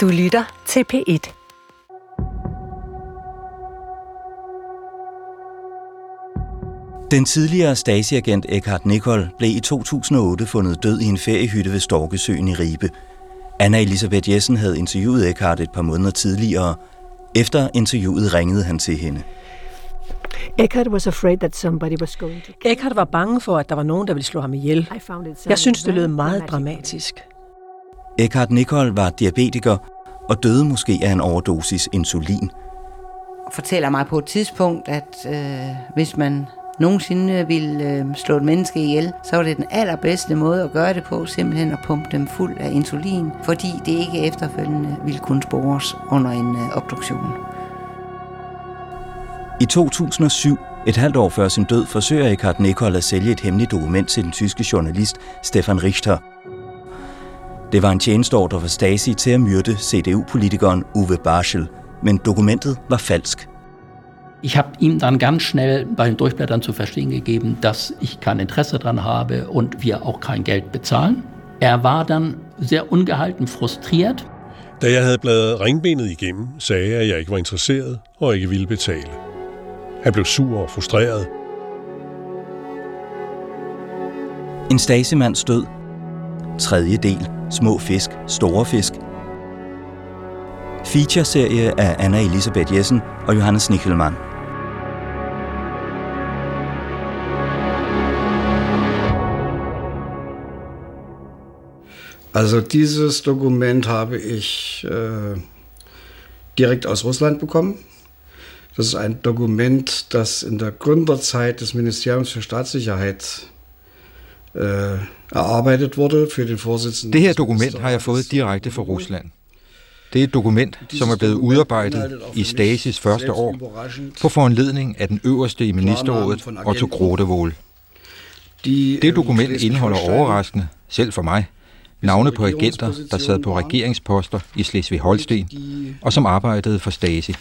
Du lytter til P1. Den tidligere Stasi-agent Eckhart Nicol blev i 2008 fundet død i en feriehytte ved Storkesøen i Ribe. Anna Elisabeth Jessen havde interviewet Eckhart et par måneder tidligere. Efter interviewet ringede han til hende. Eckhart was afraid that somebody was going to Eckhart var bange for, at der var nogen, der ville slå ham ihjel. Jeg synes, det lød meget dramatisk. Eckhart Nicol var diabetiker og døde måske af en overdosis insulin. fortæller mig på et tidspunkt, at øh, hvis man nogensinde ville øh, slå et menneske ihjel, så var det den allerbedste måde at gøre det på, simpelthen at pumpe dem fuld af insulin, fordi det ikke efterfølgende ville kunne spores under en øh, obduktion. I 2007, et halvt år før sin død, forsøger Eckhart Nicol at sælge et hemmeligt dokument til den tyske journalist Stefan Richter. Det var en tjenesteordre fra Stasi til at myrde CDU-politikeren Uwe Barschel, men dokumentet var falsk. Ich habe ihm dann ganz schnell bei den Durchblättern zu verstehen gegeben, dass ich kein Interesse daran habe und wir auch kein Geld bezahlen. Er war dann sehr ungehalten frustriert. Da jeg havde bladret ringbenet igennem, sagde jeg, at jeg ikke var interesseret og ikke ville betale. Han blev sur og frustreret. En stasemand stød 3. del Små fisk, store fisk. Featureserie af Anna Elisabeth Jessen og Johannes Nichelmann. Also dieses Dokument habe ich äh, direkt aus Russland bekommen. Das ist ein Dokument, das in der Gründerzeit des Ministeriums für Staatssicherheit erarbeitet wurde für den Vorsitzenden. Det her dokument har jeg fået direkte fra Rusland. Det er et dokument, som er blevet udarbejdet i Stasis første år på foranledning af den øverste i ministerrådet, Otto Grotewohl. Det dokument indeholder overraskende, selv for mig, navne på agenter, der sad på regeringsposter i Slesvig-Holsten og som arbejdede for Stasi.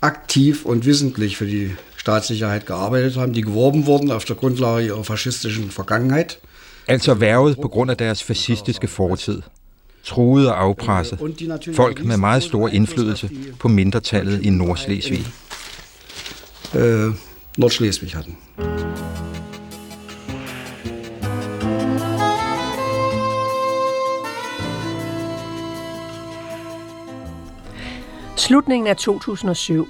aktiv und wissentlich für die Staatssicherheit gearbeitet haben, die geworben wurden auf der Grundlage ihrer faschistischen Vergangenheit. Altså værvet på grund af deres fascistiske fortid. Truede og afpresse. Folk med meget stor indflydelse på mindretallet i Nordslesvig. Äh, Nordschleswig hatten. Slutningen af 2007.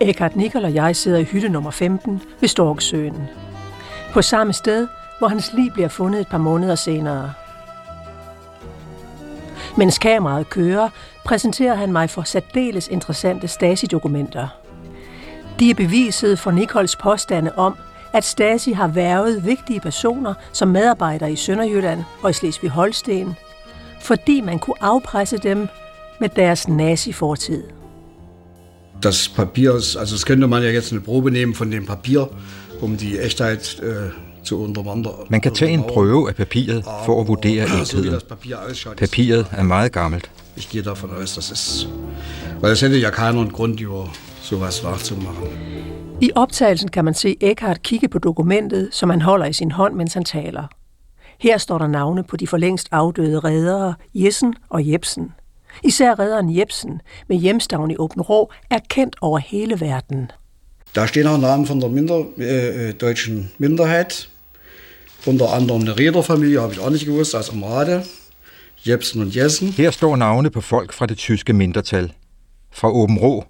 Eckhart Nikol og jeg sidder i hytte nummer 15 ved Storksøen. På samme sted, hvor hans lig bliver fundet et par måneder senere. Mens kameraet kører, præsenterer han mig for særdeles interessante Stasi-dokumenter. De er beviset for Nikols påstande om, at Stasi har værvet vigtige personer som medarbejdere i Sønderjylland og i Slesvig-Holsten, fordi man kunne afpresse dem med deres nazi-fortid. Das Papier, ist- also das könnte man ja jetzt eine Probe nehmen von dem Papier, um die Echtheit äh. Man kan tage en prøve af papiret for at vurdere ægtheden. Papiret er meget gammelt. Ich gehe davon aus, das ist. Weil es hätte ja keiner einen Grund, über sowas nachzumachen. I optagelsen kan man se Eckhart kigge på dokumentet, som han holder i sin hånd, mens han taler. Her står der navne på de for længst afdøde redere Jessen og Jebsen. Især redderen Jebsen med hjemstavn i Åben Rå er kendt over hele verden. Da stehen auch Namen von der Minder, äh, deutschen Minderheit. Unter anderem eine Reederfamilie, habe ich auch nicht gewusst, aus Amrade. Jebsen und Jessen. Her står navne på folk fra det tyske mindretal. Fra Åben Rå,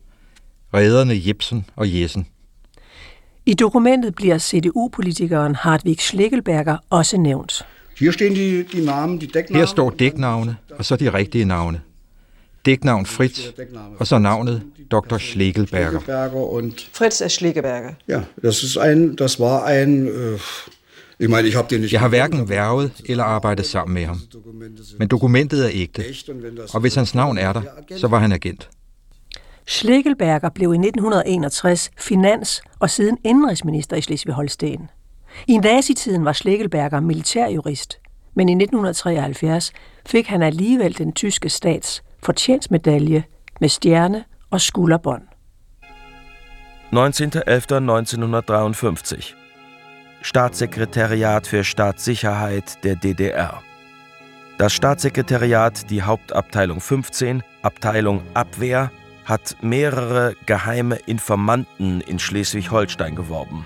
rederne Jebsen og Jessen. I dokumentet bliver CDU-politikeren Hartwig Schlegelberger også nævnt. Hier stehen die, die Namen, die Decknamen. Her står dæknavne, og så de rigtige navne. Dæknavn Fritz, og så navnet Dr. Schlegelberger. Fritz S. Schlegelberger. ja, das ist ein, das war ein, äh, ich meine, ich habe den nicht. Jeg har hverken værvet eller arbejdet sammen med ham. Men dokumentet er ægte, og hvis hans navn er der, så var han agent. Schlegelberger blev i 1961 finans- og siden indrigsminister i Slesvig-Holsten. I nazitiden var Schlegelberger militærjurist, men i 1973 fik han alligevel den tyske stats fortjensmedalje med stjerne og skulderbånd. 19.11.1953 Staatssekretariat für Staatssicherheit der DDR Das Staatssekretariat, die Hauptabteilung 15, Abteilung Abwehr, hat mehrere geheime Informanten in Schleswig-Holstein geworben.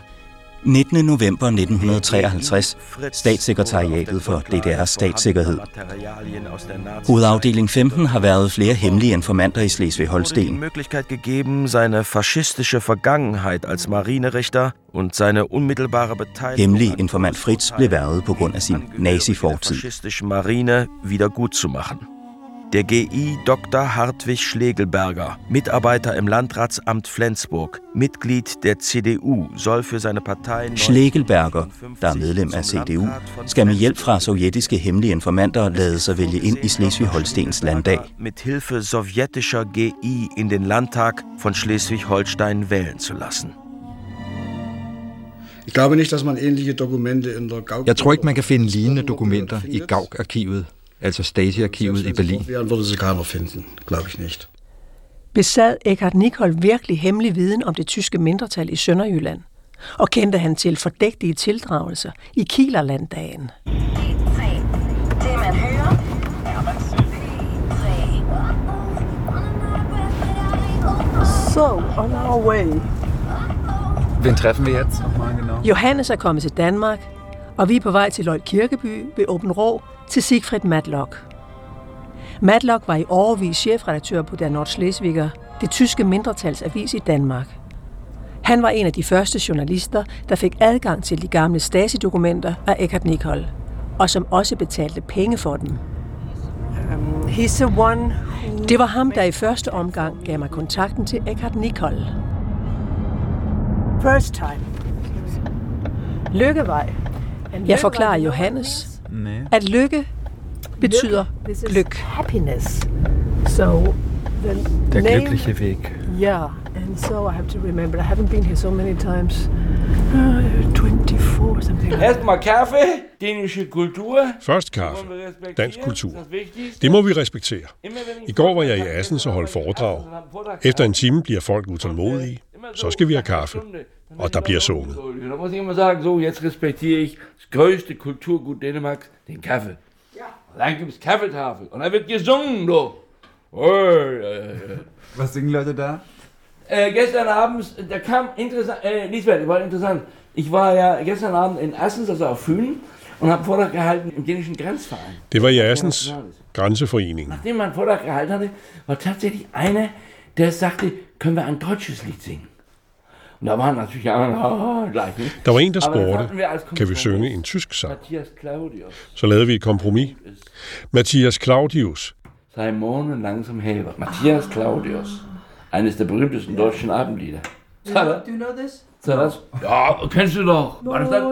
19. november 1953, Statssekretariatet for DDR's statssikkerhed. Hovedafdeling 15 har været flere hemmelige informanter i Slesvig-Holsten. Möglichkeit gegeben, seine faschistische Vergangenheit als Marinerichter und seine unmittelbare Beteiligung Hemmelig informant Fritz blev værvet på grund af sin nazi-fortid. Marine wieder gut zu machen. Der GI Dr. Hartwig Schlegelberger, Mitarbeiter im Landratsamt Flensburg, Mitglied der CDU, soll für seine Partei... Schlegelberger, der er medlem af CDU, skal med hjælp fra sovjetiske hemmelige informanter lade sig vælge ind i Slesvig-Holstens landdag. mit Hilfe sowjetischer GI in den Landtag von Schleswig-Holstein wählen zu lassen. Ich glaube nicht, dass man ähnliche Dokumente in der Gauk Jeg tror ikke, man kan finde lignende dokumenter i Gauk-arkivet, altså Stasi-arkivet i Berlin. Besad Eckhard Nicol virkelig hemmelig viden om det tyske mindretal i Sønderjylland? Og kendte han til fordægtige tildragelser i Kielerlanddagen? Det man hører, So, on our way. Wen treffen wir jetzt? Johannes er kommet til Danmark, og vi er på vej til Lloyd Kirkeby ved Åben Rå til Sigfrid Matlock. Matlock var i overvis chefredaktør på Der Nordschleswiger, det tyske mindretalsavis i Danmark. Han var en af de første journalister, der fik adgang til de gamle Stasi-dokumenter af Eckhart Nicol, og som også betalte penge for dem. Um, he's the one who... Det var ham, der i første omgang gav mig kontakten til Eckhart Nicol. First time. Lykkevej. Jeg forklarer Johannes, Nee. at lykke betyder This is glück. happiness. So the Der name, glückliche Weg. Yeah, and so I have to remember. I haven't been here so many times. Uh, 24, something like that. Erstmal Kaffee, dänische Kultur. Først kaffe. Dansk kultur. Det må vi respektere. I går var jeg i Assens og holdt foredrag. Efter en time bliver folk utålmodige. Så skal vi have kaffe. Der bliver sunget. Da muss ich immer sagen, so, jetzt respektiere ich das größte Kulturgut Dänemarks, den Kaffee. Ja. Und dann gibt's Kaffeetafel. Und dann wird gesungen, du. Ja, ja, ja. Was singen Leute da? Äh, gestern abends, da kam interessant, äh, Lisbeth, war interessant. Ich war ja gestern Abend in Assens, also auf Fünen, und habe Vortrag gehalten im dänischen Grenzverein. Det var i Assens Grænseforeningen. Nachdem man einen Vortrag gehalten hatte, war tatsächlich einer, der sagte, können wir ein deutsches Lied singen? Der var en, der spurgte, als kan vi synge en tysk sang? Matthias Claudius. Så lavede vi et kompromis. Mathias Claudius, Sei Mohnen langsam heber. Matthias Claudius. Eines der berühmtesten deutschen Abendlieder. Do you know this? Sag das? Ja, kennst du doch. War das das?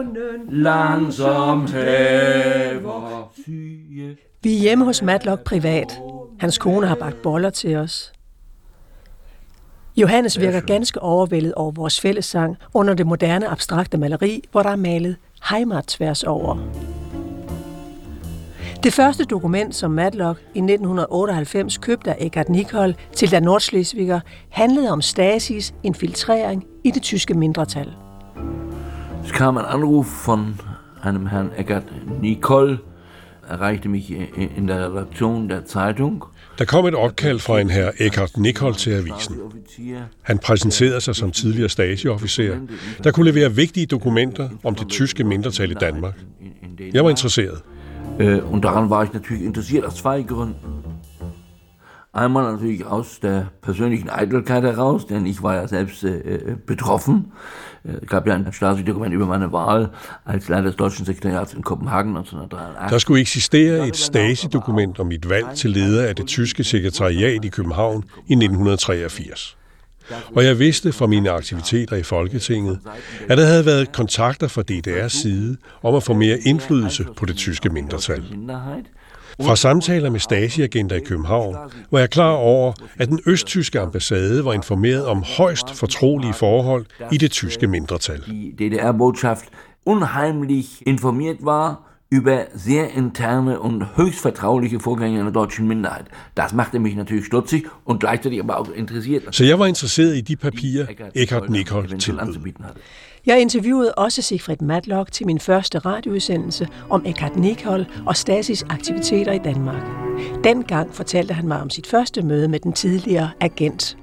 Langsam heber. Sye. Vi er hjemme hos Matlock privat. Hans kone har bagt boller til os. Johannes virker ganske overvældet over vores fællessang under det moderne abstrakte maleri, hvor der er malet Heimat tværs over. Det første dokument, som Matlock i 1998 købte af Eckhart Nicol til der Nordschleswiger, handlede om Stasis infiltrering i det tyske mindretal. Es kam ein Anruf von einem Herrn Eckert Nicol, erreichte mich in der Redaktion der Zeitung. der kom et opkald fra en herr Eckhart Nicol til avisen. Han præsenterede sig som tidligere Stasi-officer, der kunne levere vigtige dokumenter om det tyske mindretal i Danmark. Jeg var interesseret. Äh, und daran war ich natürlich interessiert aus zwei Gründen. Einmal natürlich aus der persönlichen Eitelkeit heraus, denn ich war ja selbst äh, øh, betroffen. Øh, äh, gab ja ein Stasi-Dokument über meine Wahl als Leiter des Deutschen Sekretariats in Kopenhagen 1983. Der skulle eksistere et Stasi-dokument om mit valg til leder af det tyske sekretariat i København i 1983. Og jeg vidste fra mine aktiviteter i Folketinget, at der havde været kontakter fra DDR's side om at få mere indflydelse på det tyske mindretal. Fra samtaler med Stasi-agenter i København var jeg klar over, at den østtyske ambassade var informeret om højst fortrolige forhold i det tyske mindretal. DDR-Botschaft unheimlich informiert war über sehr interne und höchst vertrauliche Vorgänge in der deutschen Minderheit. Das machte mich natürlich stutzig und gleichzeitig aber auch interessiert. Så jeg var interesseret i de papirer, Eckhart Nicol tilbød. Jeg interviewede også Sigfrid Matlock til min første radioudsendelse om Eckhart Nikol og Stasis aktiviteter i Danmark. Dengang fortalte han mig om sit første møde med den tidligere agent.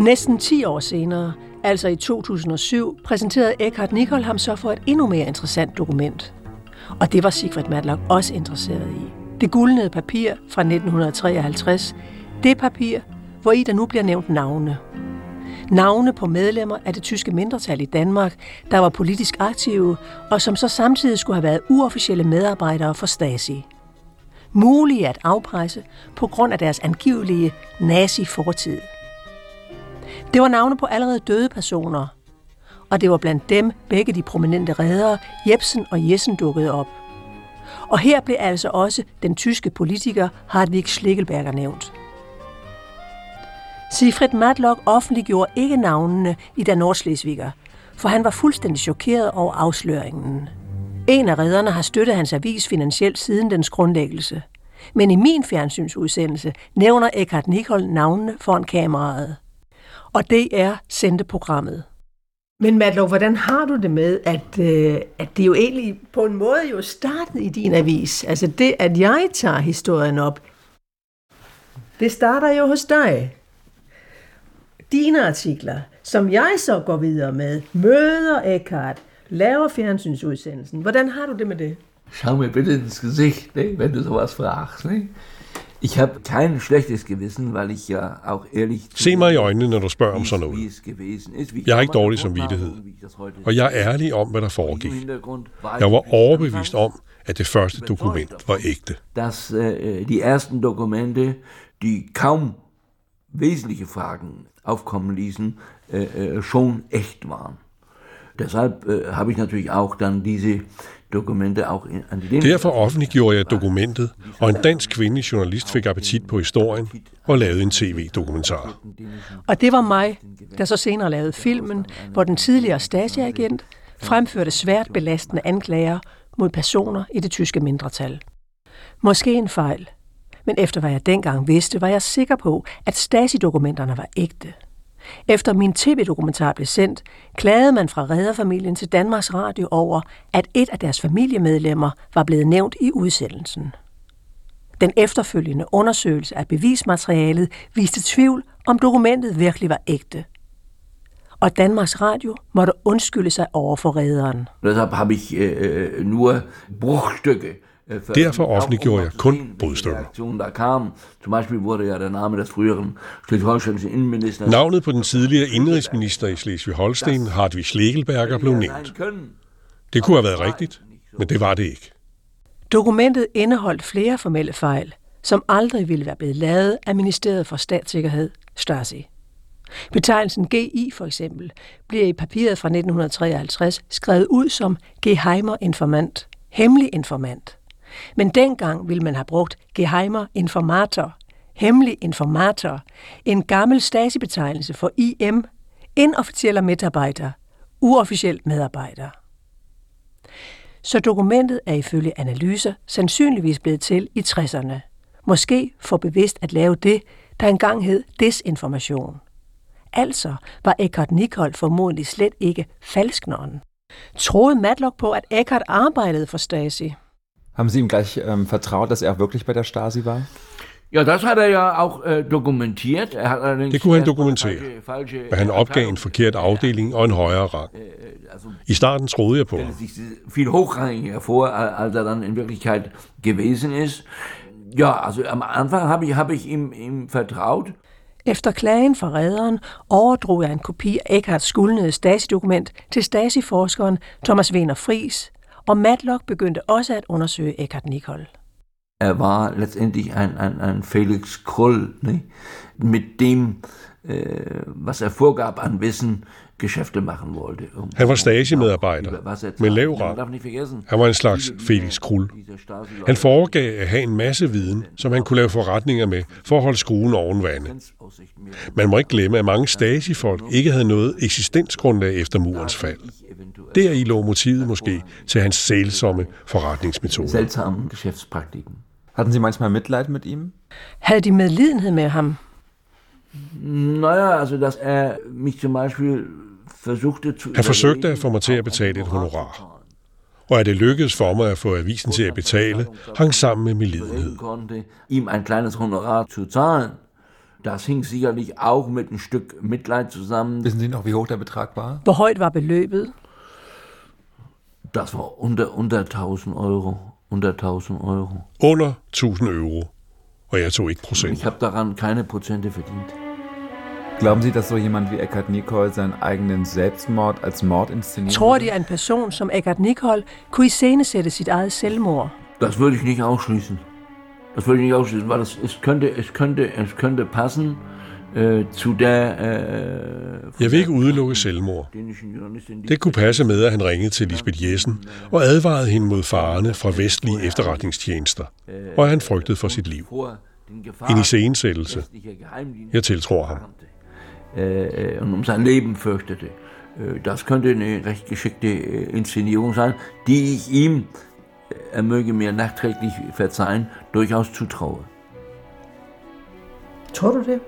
Næsten 10 år senere, altså i 2007, præsenterede Eckhart Nikol ham så for et endnu mere interessant dokument. Og det var Sigfrid Matlock også interesseret i. Det guldnede papir fra 1953, det papir, hvor i der nu bliver nævnt navne. Navne på medlemmer af det tyske mindretal i Danmark, der var politisk aktive, og som så samtidig skulle have været uofficielle medarbejdere for Stasi. Mulige at afpresse på grund af deres angivelige nazi-fortid. Det var navne på allerede døde personer, og det var blandt dem begge de prominente redere Jebsen og Jessen dukkede op. Og her blev altså også den tyske politiker Hartwig Schlegelberger nævnt. Sigfrid Matlock offentliggjorde ikke navnene i Dan Nordslesviger, for han var fuldstændig chokeret over afsløringen. En af redderne har støttet hans avis finansielt siden dens grundlæggelse. Men i min fjernsynsudsendelse nævner Eckhart Nikol navnene foran kameraet. Og det er sendte programmet. Men Matlock, hvordan har du det med, at, øh, at det jo egentlig på en måde jo startede i din avis? Altså det, at jeg tager historien op, det starter jo hos dig dine artikler, som jeg så går videre med, møder Eckhart, laver fjernsynsudsendelsen. Hvordan har du det med det? Schau mir bitte ins Gesicht, ne, wenn du sowas fragst. Ne? Ich habe kein schlechtes Gewissen, weil ich ja auch ehrlich... Se mig i øjnene, når du spørger om sådan noget. Jeg har ikke dårlig samvittighed, og jeg er ærlig om, hvad der foregik. Jeg var overbevist om, at det første dokument var ægte. Dass äh, die ersten Dokumente, die kaum wesentliche Fragen aufkommen ließen, äh, äh, schon echt waren. Deshalb äh, habe ich natürlich auch dann diese Dokumente auch an die Derfor offentliggjorde jeg dokumentet, og en dansk kvindelig journalist fik appetit på historien og lavede en tv-dokumentar. Og det var mig, der så senere lavede filmen, hvor den tidligere Stasi-agent fremførte svært belastende anklager mod personer i det tyske mindretal. Måske en fejl, men efter hvad jeg dengang vidste, var jeg sikker på, at Stasi-dokumenterne var ægte. Efter min tv-dokumentar blev sendt, klagede man fra redderfamilien til Danmarks Radio over, at et af deres familiemedlemmer var blevet nævnt i udsendelsen. Den efterfølgende undersøgelse af bevismaterialet viste tvivl, om dokumentet virkelig var ægte. Og Danmarks Radio måtte undskylde sig over for rederen. Deshalb habe ich øh, äh, øh, nur Bruchstücke Derfor offentliggjorde jeg kun brudstykker. Der kam, zum Beispiel wurde ja der Name des früheren schleswig Innenministers... Navnet på den tidligere indrigsminister i Slesvig-Holsten, Hartwig Schlegelberger, blev nævnt. Det kunne have været rigtigt, men det var det ikke. Dokumentet indeholdt flere formelle fejl, som aldrig ville være blevet lavet af Ministeriet for Statssikkerhed, Stasi. Betegnelsen GI for eksempel bliver i papiret fra 1953 skrevet ud som Geheimer Informant, hemmelig informant. Men dengang ville man have brugt Geheimer Informator, hemmelig informator, en gammel stasibetegnelse for IM, inofficielle medarbejder, uofficiel medarbejder. Så dokumentet er ifølge analyser sandsynligvis blevet til i 60'erne. Måske for bevidst at lave det, der engang hed desinformation. Altså var Eckhart Nikold formodentlig slet ikke falsknånden. Troede Matlock på, at Eckhart arbejdede for Stasi? Haben Sie ihm gleich ähm, vertraut, dass er auch wirklich bei der Stasi war? Ja, das hat er ja auch äh, dokumentiert. Er hat det kunne han dokumentere, men han opgav en forkert afdeling og en højere rang. I starten troede jeg på ham. Viel hochrangiger vor, als er dann in Wirklichkeit gewesen ist. Ja, also am Anfang habe ich, hab ich ihm, ihm vertraut. Efter klagen fra redderen overdrog jeg en kopi af Eckharts skuldnede Stasi-dokument til Stasi-forskeren Thomas Wiener Fries, og Matlock begyndte også at undersøge Eckhart Nicol. Er war letztendlich ein, ein, ein Felix Krull, ne? mit dem, was er vorgab an Wissen, Geschäfte machen wollte. Um, han var Stasi-medarbejder med lav rang. Han var en slags Felix Krull. Han foregav at have en masse viden, som han kunne lave forretninger med for at holde skruen oven vande. Man må ikke glemme, at mange Stasi-folk ikke havde noget eksistensgrundlag efter murens fald. Der i lå motivet måske til hans sælsomme forretningsmetode. Seltsame Geschäftspraktiken. Hatten Sie manchmal Mitleid mit ihm? Havde de medlidenhed med ham? Naja, also dass er mich zum Beispiel versuchte zu... Han forsøgte at få mig til at betale et honorar. Og at det lykkedes for mig at få avisen til at betale, hang sammen med min lidenhed. ihm ein kleines Honorar zu zahlen. Das hing sicherlich auch mit ein Stück Mitleid zusammen. Wissen Sie noch, wie hoch der Betrag war? Hvor højt var beløbet? Das war unter, unter 1000 Euro. Unter 1000 Euro. Under 1000 euro. Og jeg tog ikke procent. Ich habe daran keine Prozente verdient. Glauben Sie, dass so jemand wie Eckhard Nicol seinen eigenen Selbstmord als Mord inszeniert? Tror de, at en person som Eckhart Nicol kunne iscenesætte sit eget selvmord? Das würde ich nicht ausschließen. Das würde ich nicht ausschließen, weil es, es, könnte, es, könnte, es könnte passen äh, zu der... Äh, Jeg vil ikke udelukke selvmord. Det kunne passe med, at han ringede til Lisbeth Jessen og advarede hende mod farerne fra vestlige efterretningstjenester, og at han frygtede for sit liv. En iscenesættelse. Jeg tiltror ham. Äh, und um sein Leben fürchtete. Äh, Das könnte eine recht geschickte äh, Inszenierung sein, die ich ihm, äh, er möge mir nachträglich verzeihen, durchaus zutraue. Tror du det?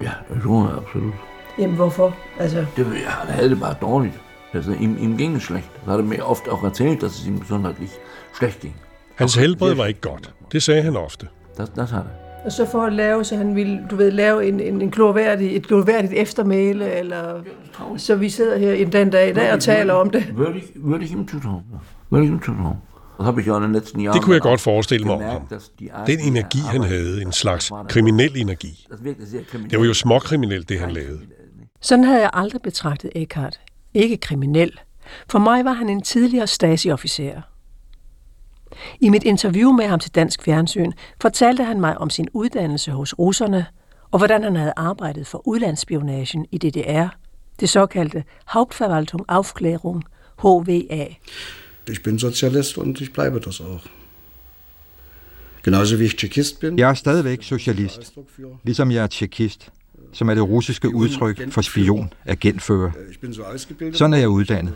Ja, jeg absolut. Jamen, hvorfor? Altså, Det, ja, havde det bare dårligt. Altså, ihm, ihm ging es schlecht. Das hat er mir oft auch erzählt, dass es ihm gesundheitlich schlecht ging. Hans helbred var ikke godt. Det sagde han ofte. Das, das hat er. Og så for at lave, så han ville, du ved, lave en, en, en glorværdig, et glorværdigt eftermæle, eller så vi sidder her i den dag i dag og taler om det. Würde ich, ihm zutrauen. Würde ich ihm zutrauen. Det kunne jeg godt forestille mig om ham. Den er energi, han havde, en slags kriminel energi. Det var jo småkriminelt, det han lavede. Sådan havde jeg aldrig betragtet Eckhart. Ikke kriminel. For mig var han en tidligere Stasi-officer. I mit interview med ham til Dansk Fjernsyn fortalte han mig om sin uddannelse hos russerne, og hvordan han havde arbejdet for udlandsspionagen i DDR, det såkaldte Hauptverwaltung Aufklärung, HVA. Ich bin Sozialist und ich bleibe das auch. Genauso wie ich Tschechist bin. Jeg er stadigvæk socialist, ligesom jeg er tjekist, som er det russiske udtryk for spion, agentfører. Sådan er jeg uddannet.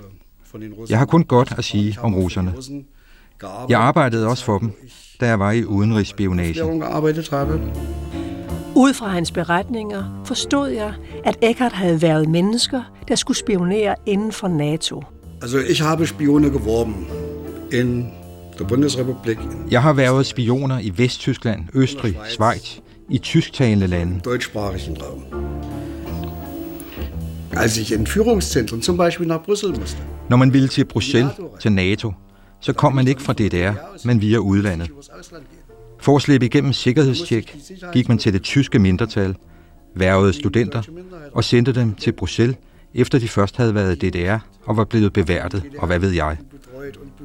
Jeg har kun godt at sige om russerne. Jeg arbejdede også for dem, da jeg var i udenrigsspionage. Ud fra hans beretninger forstod jeg, at Eckhart havde været mennesker, der skulle spionere inden for NATO. Also ich habe Spione geworben in der Bundesrepublik, Jeg har været spioner i Vesttyskland, Østrig, Schweiz, i tysktalende lande. deutschsprachigen Raum. Als ich in Führungszentren zum Beispiel nach Brüssel musste, Når man ville til Bruxelles, til NATO, så kom man ikke fra DDR, men via udlandet. For at slippe igennem sikkerhedstjek, gik man til det tyske mindretal, værvede studenter og sendte dem til Bruxelles, efter de først havde været i DDR og var blevet beværtet, og hvad ved jeg.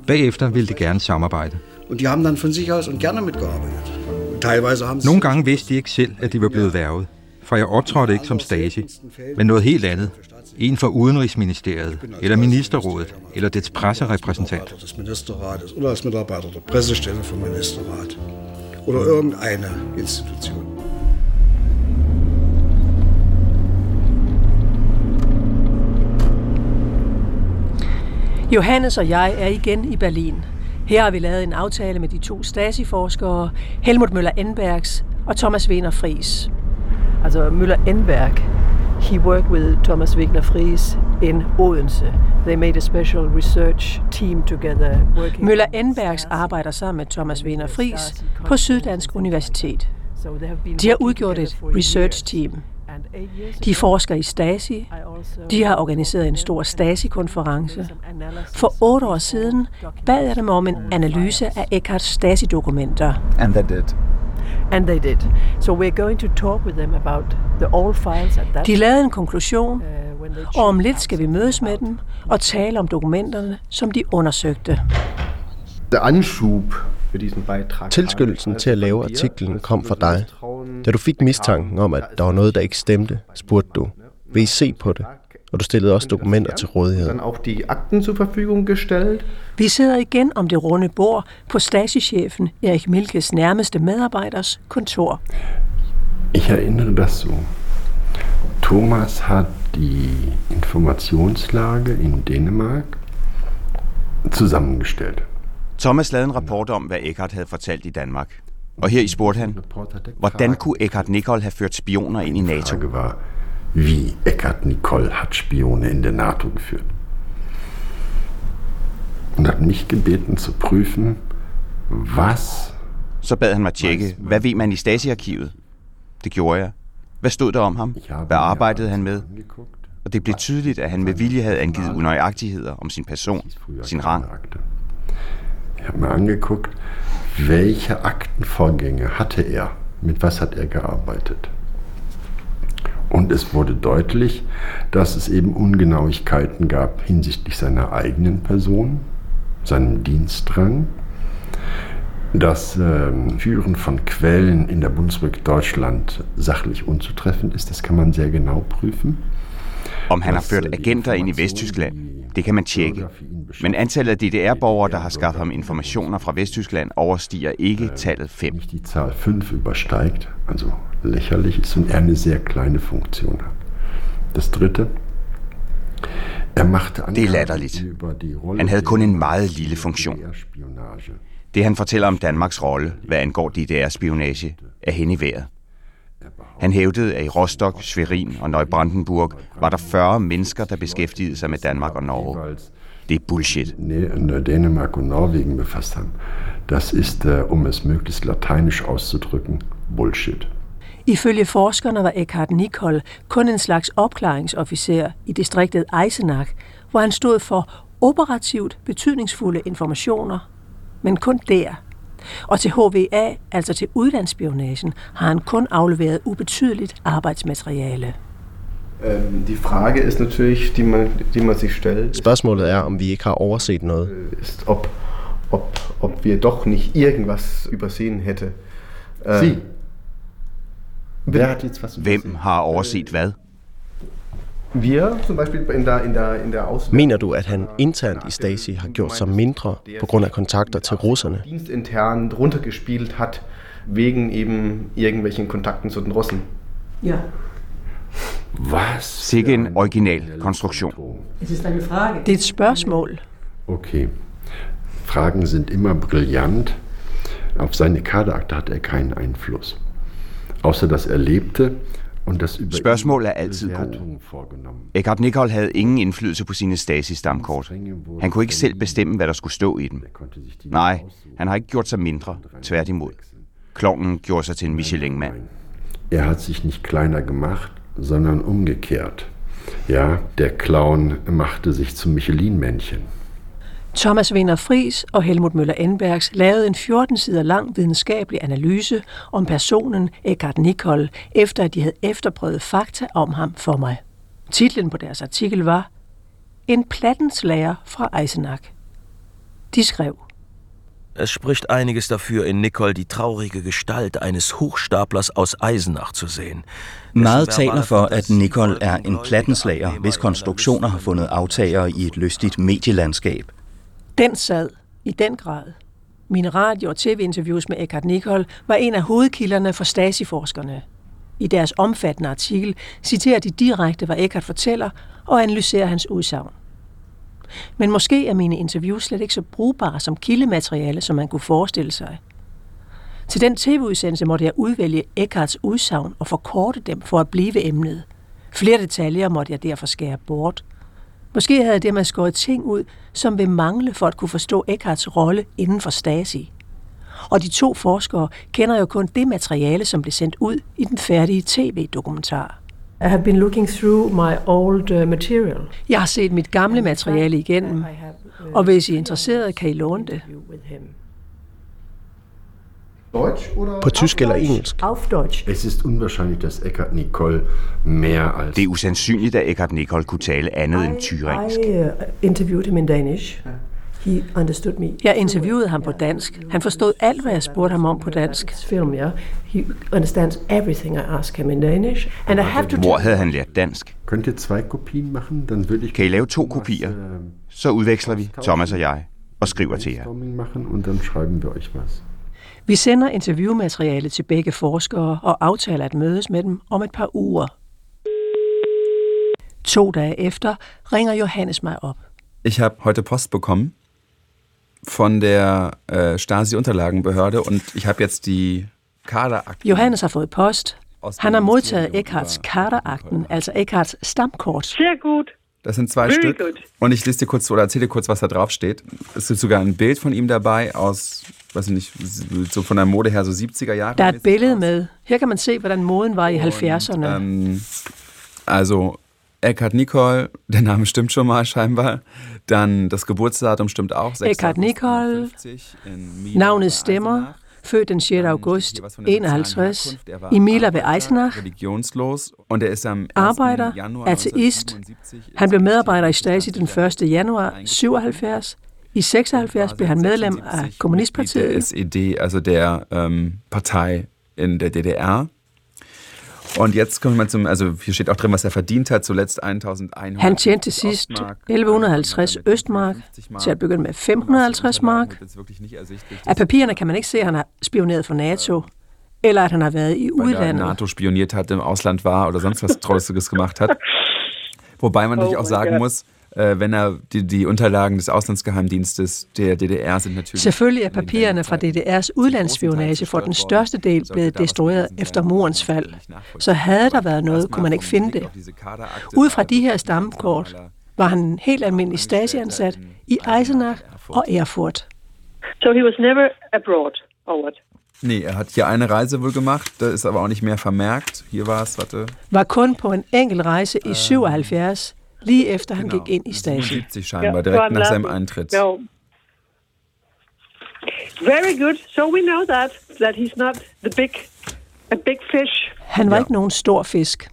Bagefter ville de gerne samarbejde. und die haben dann von sich aus und gerne mitgearbeitet. Nogle gange vidste de ikke selv, at de var blevet værvet, for jeg optrådte ikke som Stasi, men noget helt andet. En fra Udenrigsministeriet, eller Ministerrådet, eller dets presserepræsentant. des Ministerrates oder als Mitarbeiter der Pressestelle vom Ministerrat oder irgendeine Institution. Johannes og jeg er igen i Berlin. Her har vi lavet en aftale med de to Stasi-forskere, Helmut Møller-Enbergs og Thomas Wiener Fries. Altså Müller-Enberg, he worked with Thomas Wigner Fries in Odense. They made a special research team together. Working Møller-Enbergs arbejder sammen med Thomas Wiener Fries på Syddansk Universitet. De har udgjort et research team. De forsker i Stasi. De har organiseret en stor Stasi-konference. For otte år siden bad jeg dem om en analyse af Eckharts Stasi-dokumenter. And they did. And they did. So we're going to talk with them about the all files at that De lavede en konklusion, uh, og om lidt skal vi mødes med dem og tale om dokumenterne, som de undersøgte. Der Anschub. Tilskyndelsen til at lave artiklen kom fra dig. Da du fik mistanken om, at der var noget, der ikke stemte, spurgte du, vil I se på det? Og du stillede også dokumenter til rådighed. Dann auch die Akten zur Verfügung gestellt. Vi sidder igen om det runde bord på Stasi-chefen Erik Milkes nærmeste medarbejders kontor. Ich erinnere das so. Thomas hat die Informationslage in Dänemark zusammengestellt. Thomas lavede en rapport om, hvad Eckhart havde fortalt i Danmark. Og her i spurgte han, hvordan kunne Eckhart Nicol have ført spioner ind i NATO? War, wie Eckhart Nicol hat Spione in der NATO geführt. Und hat mich gebeten zu prüfen, was... Så bad han mig tjekke, hvad ved man i Stasi-arkivet? Det gjorde jeg. Hvad stod der om ham? Hvad arbejdede han med? Og det blev tydeligt, at han med vilje havde angivet unøjagtigheder om sin person, sin rang. Ich habe mir angeguckt, welche Aktenvorgänge hatte er, mit was hat er gearbeitet. Und es wurde deutlich, dass es eben Ungenauigkeiten gab hinsichtlich seiner eigenen Person, seinem Dienstrang, das äh, Führen von Quellen in der Bundesrepublik Deutschland sachlich unzutreffend ist, das kann man sehr genau prüfen. Om han har ført agenter ind i Vesttyskland, det kan man tjekke. Men antallet af DDR-borgere, der har skaffet ham informationer fra Vesttyskland, overstiger ikke tallet 5. Nicht die Zahl 5 übersteigt, also lächerlich ist und er eine sehr kleine Funktion hat. Das dritte, er Det er latterligt. Han havde kun en meget lille funktion. Det han fortæller om Danmarks rolle, hvad angår DDR-spionage, er hen i vejret. Han hævdede, at i Rostock, Schwerin og Neubrandenburg var der 40 mennesker, der beskæftigede sig med Danmark og Norge. Det er bullshit. Dänemark und Norwegen befasst haben. Das ist, äh, um es möglichst lateinisch auszudrücken, Bullshit. Ifølge forskerne var Eckhart Nicol kun en slags opklaringsofficer i distriktet Eisenach, hvor han stod for operativt betydningsfulde informationer, men kun der. Og til HVA, altså til udlandsspionagen, har han kun afleveret ubetydeligt arbejdsmateriale. Ähm, die Frage ist natürlich, die man, die man sich stellt, Spørgsmålet er, om vi ikke har overset noget. ist, ob, ob, ob wir doch nicht irgendwas übersehen hätte. Äh, Sie. Wer hat jetzt was Hvem har overset hvad? Wir zum Beispiel in der, in der, in der Mener du, at han internt i Stasi har gjort sig mindre på grund af kontakter til russerne? dienstintern runtergespielt hat, wegen eben irgendwelchen Kontakten zu den Russen. Ja. Was? Sikke en original konstruktion. Es ist eine Frage. Det er et spørgsmål. Okay. Fragen sind immer brillant. Auf seine Kaderakte hat er keinen Einfluss. Außer dass er lebte und das Spørgsmål er altid gode. Eckhart Nicol havde ingen indflydelse på sine Stasi-stamkort. Han kunne ikke selv bestemme, hvad der skulle stå i dem. Nej, han har ikke gjort sig mindre. Tværtimod. Klovnen gjorde sig til en Michelin-mand. Er hat sich nicht kleiner gemacht, sondern umgekehrt. Ja, der Clown machte sich zum Michelin-Männchen. Thomas Wiener Fries og Helmut Møller Enbergs lavede en 14 sider lang videnskabelig analyse om personen Eckhart Nicol, efter at de havde efterprøvet fakta om ham for mig. Titlen på deres artikel var En plattenslager fra Eisenach. De skrev, Es spricht einiges dafür, in Nicol die traurige Gestalt eines Hochstaplers aus Eisenach zu sehen. Meget taler for, at Nicol er en plattenslager, hvis konstruktioner har fundet aftagere i et lystigt medielandskab. Den sad i den grad. Mine radio- og tv-interviews med Eckhart Nicol var en af hovedkilderne for Stasi-forskerne. I deres omfattende artikel citerer de direkte, hvad Eckhart fortæller, og analyserer hans udsagn. Men måske er mine interviews slet ikke så brugbare som kildemateriale, som man kunne forestille sig. Til den tv-udsendelse måtte jeg udvælge Eckharts udsagn og forkorte dem for at blive emnet. Flere detaljer måtte jeg derfor skære bort. Måske havde det man skåret ting ud, som vil mangle for at kunne forstå Eckharts rolle inden for Stasi. Og de to forskere kender jo kun det materiale, som blev sendt ud i den færdige tv-dokumentar. I have been looking through my old uh, material. Jeg har set mit gamle materiale igennem, og hvis I er interesseret, kan I låne det. Deutsch oder? På tysk eller engelsk? Auf Deutsch. Es ist unwahrscheinlich, dass Eckhart Nicole mehr als Det er usandsynligt, at Eckhart Nicol kunne tale andet end tyrensk. I uh, interviewed him in Danish. He understood me. Jeg interviewede ham på dansk. Han forstod alt, hvad jeg spurgte ham om på dansk. Film, yeah. He understands everything I ask him in Danish. And I have to Hvor havde han lært dansk? Könnt ihr zwei Kopien machen? Dann würde ich Kan I lave to kopier? Så udveksler vi, Thomas og jeg, og skriver til jer. Machen und dann schreiben wir euch was. Vi sender interviewmateriale til begge forskere og aftaler at mødes med dem om et par uger. To dage efter ringer Johannes mig op. Ich habe heute Post bekommen. von der äh, Stasi-Unterlagenbehörde und ich habe jetzt die Kaderakten. Johannes har fået post. Han har modtaget Eckharts Kaderakten, altså Eckharts Stammkort. Sehr gut. Das sind zwei Very Stück. good. Und ich lese dir kurz oder erzähle dir kurz, was da drauf steht. Es ist sogar ein Bild von ihm dabei aus, weiß ich nicht, so von der Mode her so 70er Jahre. Der er et billede med. Her kan man se, hvordan moden var i 70'erne. Ähm, also Eckhard Nicol, der Name stimmt schon mal scheinbar. Dann das Geburtsdatum stimmt auch. 6. Eckhard Nicol, navnet stemmer, født den 6. august 51, i Mila ved Eisenach, Religionslos. Und er ist am 1. arbejder, ateist. Han blev medarbejder i Stasi den 1. januar 77. I 76 blev han medlem af Kommunistpartiet. SED, also der ähm, Partei in der DDR. Und jetzt kommen wir mal zum, also hier steht auch drin, was er verdient hat, zuletzt 1100. Han tjente til sidst 1150 østmark, til at begynde med 550 mark. Af papirerne kan man ikke se, at han har spioneret for NATO, eller at han har været i udlandet. NATO spioniert hat, im Ausland war oder sonst was Trolliges gemacht hat. Wobei man natürlich Oh auch my sagen muss, wenn er die, die Unterlagen des Auslandsgeheimdienstes der DDR sind natürlich Selvfølgelig er papirerne fra DDR's udlandsspionage for den største del blevet destrueret efter murens fald. Så havde der været noget, kunne man ikke finde det. Ud fra de her stammekort var han en helt almindelig Stasi-ansat i Eisenach og Erfurt. So he was never abroad, or what? Nee, er hat hier eine Reise wohl gemacht, da ist aber auch nicht mehr vermerkt. Hier war es, warte, Var kun på en enkelt rejse i 77, lige efter han gik ind i Stasi. 77 scheinbar, direkt nach seinem Eintritt. No. Very good. So we know that that he's not the big, a big fish. Han var ikke nogen stor fisk.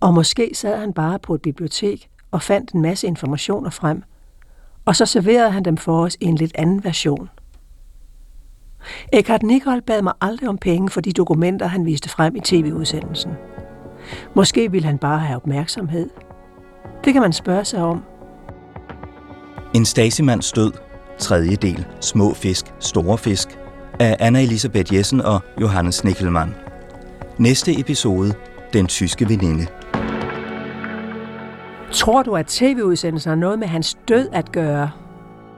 Og måske sad han bare på et bibliotek og fandt en masse informationer frem, og så serverede han dem for os i en lidt anden version. Eckhart Nicol bad mig aldrig om penge for de dokumenter, han viste frem i tv-udsendelsen. Måske ville han bare have opmærksomhed. Det kan man spørge sig om. En Stasimands død, tredje del, Små fisk, store fisk, af Anna Elisabeth Jessen og Johannes Nickelmann. Næste episode, Den tyske veninde. Tror du, at tv-udsendelsen har noget med hans død at gøre?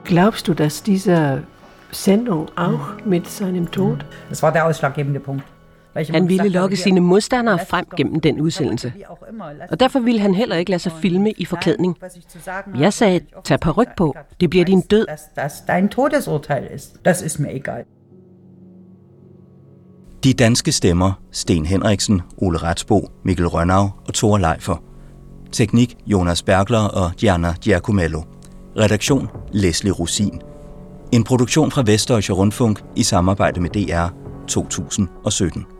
Glaubst du, dass diese Sendung auch mit seinem Tod? Das war der ausschlaggebende Punkt. Han ville lokke sine modstandere frem gennem den udsendelse. Og derfor ville han heller ikke lade sig filme i forklædning. Jeg sagde, tag paryk på. Det bliver din død. De danske stemmer, Sten Henriksen, Ole Retsbo, Mikkel Rønnau og Thor Leifer. Teknik, Jonas Bergler og Gianna Giacomello. Redaktion, Leslie Rosin. En produktion fra Vestdeutsche Rundfunk i samarbejde med DR 2017.